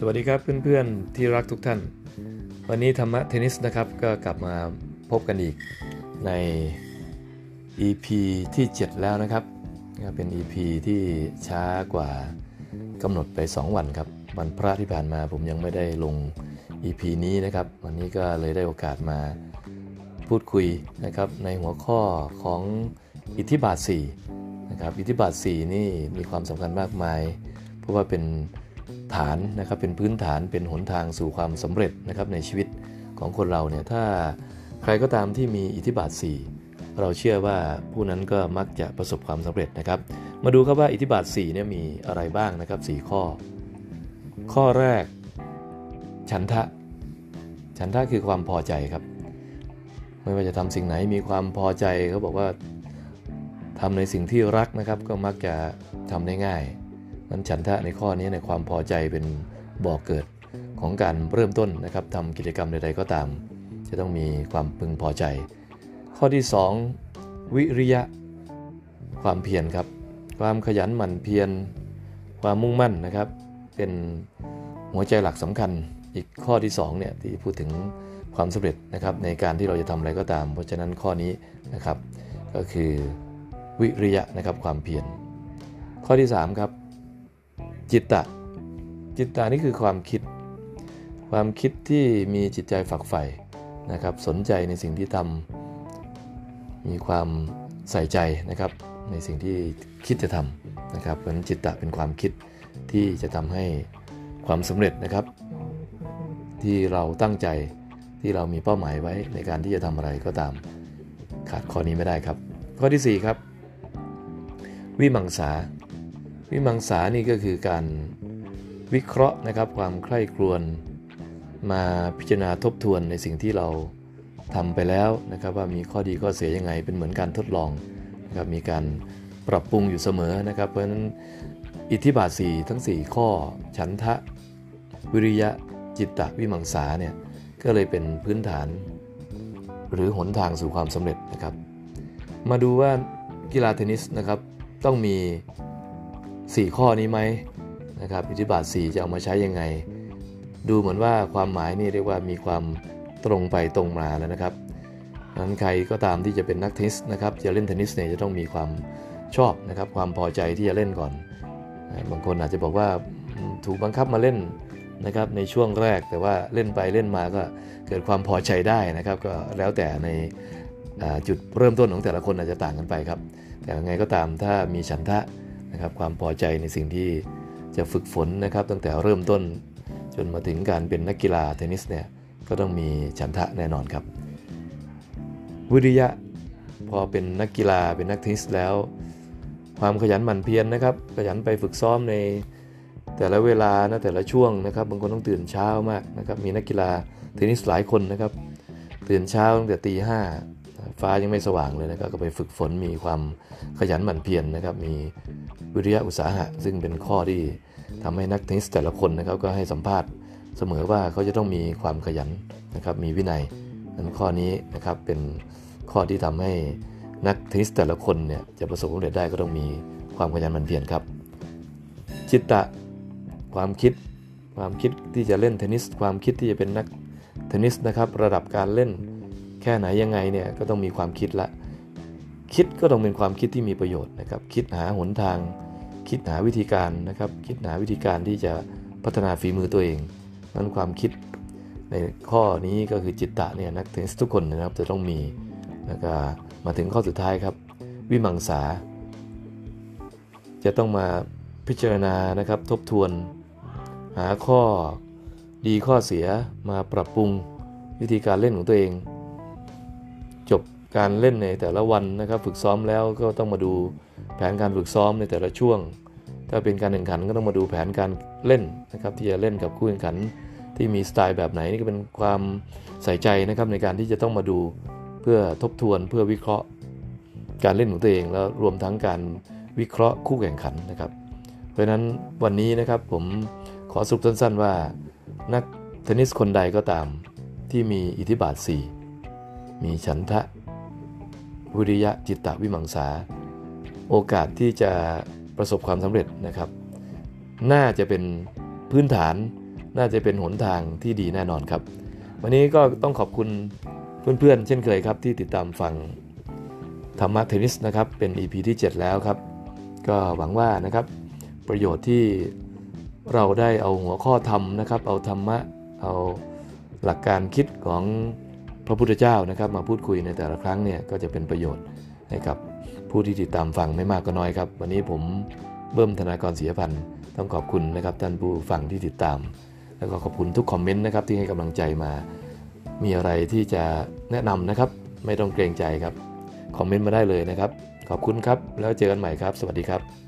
สวัสดีครับเพื่อนๆที่รักทุกท่าน วันนี้ธรรมะเทนนิสนะครับก็กลับมาพบกันอีกใน EP ที่ 7 แล้วนะครับก็เป็น EP ที่ช้ากว่ากำหนดไป 2 วันครับ วันพระที่ผ่านมาผมยังไม่ได้ลง EP นี้นะครับ วันนี้ก็เลยได้โอกาสมาพูดคุยนะครับในหัวข้อของอิทธิบาท4นะครับอิทธิบาท 4 นี่มีความสำคัญมากมาย เพราะว่าเป็น ฐานนะครับเป็นพื้นฐานเป็นหนทางสู่ความสำเร็จนะครับในชีวิตของคนเราเนี่ยถ้าใครก็ตามที่มีอิทธิบาท 4 เราเชื่อว่าผู้นั้นก็มักจะประสบความสำเร็จนะครับ มาดูครับว่าอิทธิบาท4เนี่ยมีอะไรบ้างนะครับ 4 ข้อ ข้อแรก ฉันทะ ฉันทะคือความพอใจครับ ไม่ว่าจะทำสิ่งไหนมีความพอใจเขาบอกว่าทำในสิ่งที่รักนะครับ ก็มักจะทำได้ง่าย นั้นฉันทะในข้อนี้ในความพอใจเป็นบ่อกเกิดของการเริ่มต้นนะครับทำกิจกรรมใดๆก็ตาม จะต้องมีความพึงพอใจ ข้อที่ 2 วิริยะ ความเพียรครับ ความขยันหมั่นเพียรความมุ่งมั่นนะครับ เป็นหัวใจหลักสำคัญอีกข้อที่2เนี่ยที่พูดถึงความสำเร็จนะครับในการที่เราจะทำอะไรก็ตาม เพราะฉะนั้นข้อนี้นะครับก็คือวิริยะนะครับความเพียรข้อที่3ครับ จิตตะ จิตตะนี่คือความคิด ความคิดที่มีจิตใจฝักใฝ่นะครับ สนใจในสิ่งที่ทำมีความใส่ใจนะครับ ในสิ่งที่คิดจะทำนะครับ เพราะนั้นจิตตะเป็นความคิดที่จะทำให้ความสำเร็จนะครับ ที่เราตั้งใจที่เรามีเป้าหมายไว้ในการที่จะทำอะไรก็ตามขาดข้อนี้ไม่ได้ครับ ข้อที่ 4 ครับ วิมังสา วิมังสานี่ก็คือการวิเคราะห์นะครับความใคร่ครวญมาพิจารณาทบทวนในสิ่งที่เราทำไปแล้วนะครับ ว่ามีข้อดีข้อเสียยังไงเป็นเหมือนการทดลองนะครับมีการปรับปรุงอยู่เสมอนะครับ เพราะฉะนั้นอิทธิบาทสีทั้ง 4 ข้อ ฉันทะ วิริยะจิตตะวิมังสาเนี่ยก็เลยเป็นพื้นฐาน หรือหนทางสู่ความสำเร็จนะครับ มาดูว่ากีฬาเทนนิสนะครับต้องมี 4 ข้อนี้ไหมนะครับอิทธิบาท 4 จะเอามาใช้ยังไง ดูเหมือนว่าความหมายนี่เรียกว่ามีความตรงไปตรงมาแล้วนะครับนั้นใครก็ตามที่จะเป็นนักเทนนิสนะครับจะเล่นเทนนิสเนี่ยจะต้องมีความชอบนะครับความพอใจที่จะเล่นก่อน บางคนอาจจะบอกว่าถูกบังคับมาเล่นนะครับในช่วงแรกแต่ว่าเล่นไปเล่นมาก็เกิดความพอใจได้นะครับ ก็แล้วแต่ในจุดเริ่มต้นของแต่ละคนอาจจะต่างกันไปครับ แต่ยังไงก็ตามถ้ามีฉันทะ นะครับความพอใจในสิ่งที่จะฝึกฝนนะครับ ตั้งแต่เริ่มต้นจนมาถึงการเป็นนักกีฬาเทนนิสเนี่ยก็ต้องมีฉันทะแน่นอนครับ วิริยะพอเป็นนักกีฬาเป็นนักเทนนิสแล้ว ความขยันหมั่นเพียรนนะครับ ขยันไปฝึกซ้อมในแต่ละเวลานะแต่ละช่วงนะครับบางคนต้องตื่นเช้ามากนะครับมีนักกีฬาเทนนิสหลายคนนะครับ ตื่นเช้าตั้งแต่ตีห้า ฟ้ายังไม่สว่างเลยนะครับก็ไปฝึกฝนมีความขยันหมั่นเพียรนนะครับ มีวิริยะอุตสาหะ ซึ่งเป็นข้อที่ทำให้นักเทนนิสแต่ละคนนะครับก็ให้สัมภาษณ์เสมอว่าเขาจะต้องมีความขยันนะครับ มีวินัยนั้นข้อนี้นะครับเป็นข้อที่ทำให้นักเทนนิสแต่ละคนเนี่ยจะประสบความสำเร็จได้ก็ต้องมีความขยันหมั่นเพียรครับ จิตตะความคิดความคิดที่จะเล่นเทนนิส ความคิดที่จะเป็นนักเทนนิสนะครับ ระดับการเล่น ค่ไหนยังไงเนี่ยก็ต้องมีความคิดละ คิดก็ต้องเป็นความคิดที่มีประโยชน์นะครับ คิดหาหนทาง คิดหาวิธีการนะครับ คิดหาวิธีการที่จะพัฒนาฝีมือตัวเองนั้นความคิดในข้อนี้ก็คือจิตตะเนี่ยนักเทนนิสทุกคนนะครับจะต้องมีแล้วก็มาถึงข้อสุดท้ายครับ วิมังสา จะต้องมาพิจารณานะครับทบทวน หาข้อดีข้อเสียมาปรับปรุงวิธีการเล่นของตัวเอง การเล่นในแต่ละวันนะครับฝึกซ้อมแล้วก็ต้องมาดูแผนการฝึกซ้อมในแต่ละช่วง ถ้าเป็นการแข่งขันก็ต้องมาดูแผนการเล่นนะครับที่จะเล่นกับคู่แข่งขันที่มีสไตล์แบบไหนนี่ก็เป็นความใส่ใจนะครับในการที่จะต้องมาดูเพื่อทบทวนเพื่อวิเคราะห์ การเล่นของตัวเองแล้วรวมทั้งการวิเคราะห์คู่แข่งขันนะครับ เพราะฉะนั้นวันนี้นะครับผมขอสรุปสั้นๆว่า นักเทนนิสคนใดก็ตามที่มีอิทธิบาท 4 มีฉันทะ วิริยะจิตตวิมังสา โอกาสที่จะประสบความสำเร็จนะครับ น่าจะเป็นพื้นฐาน น่าจะเป็นหนทางที่ดีแน่นอนครับ วันนี้ก็ต้องขอบคุณเพื่อนๆ เช่นเคยครับ ที่ติดตามฟังธรรมะเทนนิสนะครับ เป็น EP ที่ 7 แล้วครับ ก็หวังว่านะครับประโยชน์ที่เราได้เอาหัวข้อธรรมนะครับ เอาธรรมะ เอาหลักการคิดของ พระพุทธเจ้านะครับมาพูดคุยในแต่ละครั้งเนี่ยก็จะเป็นประโยชน์ให้กับผู้ที่ติดตามฟังไม่มากก็น้อยครับ วันนี้ผมเบิ้มธนากรเสียพันธ์ต้องขอบคุณนะครับท่านผู้ฟังที่ติดตาม แล้วก็ขอบคุณทุกคอมเมนต์นะครับที่ให้กำลังใจมา มีอะไรที่จะแนะนำนะครับ ไม่ต้องเกรงใจครับคอมเมนต์มาได้เลยนะครับ ขอบคุณครับ แล้วเจอกันใหม่ครับ สวัสดีครับ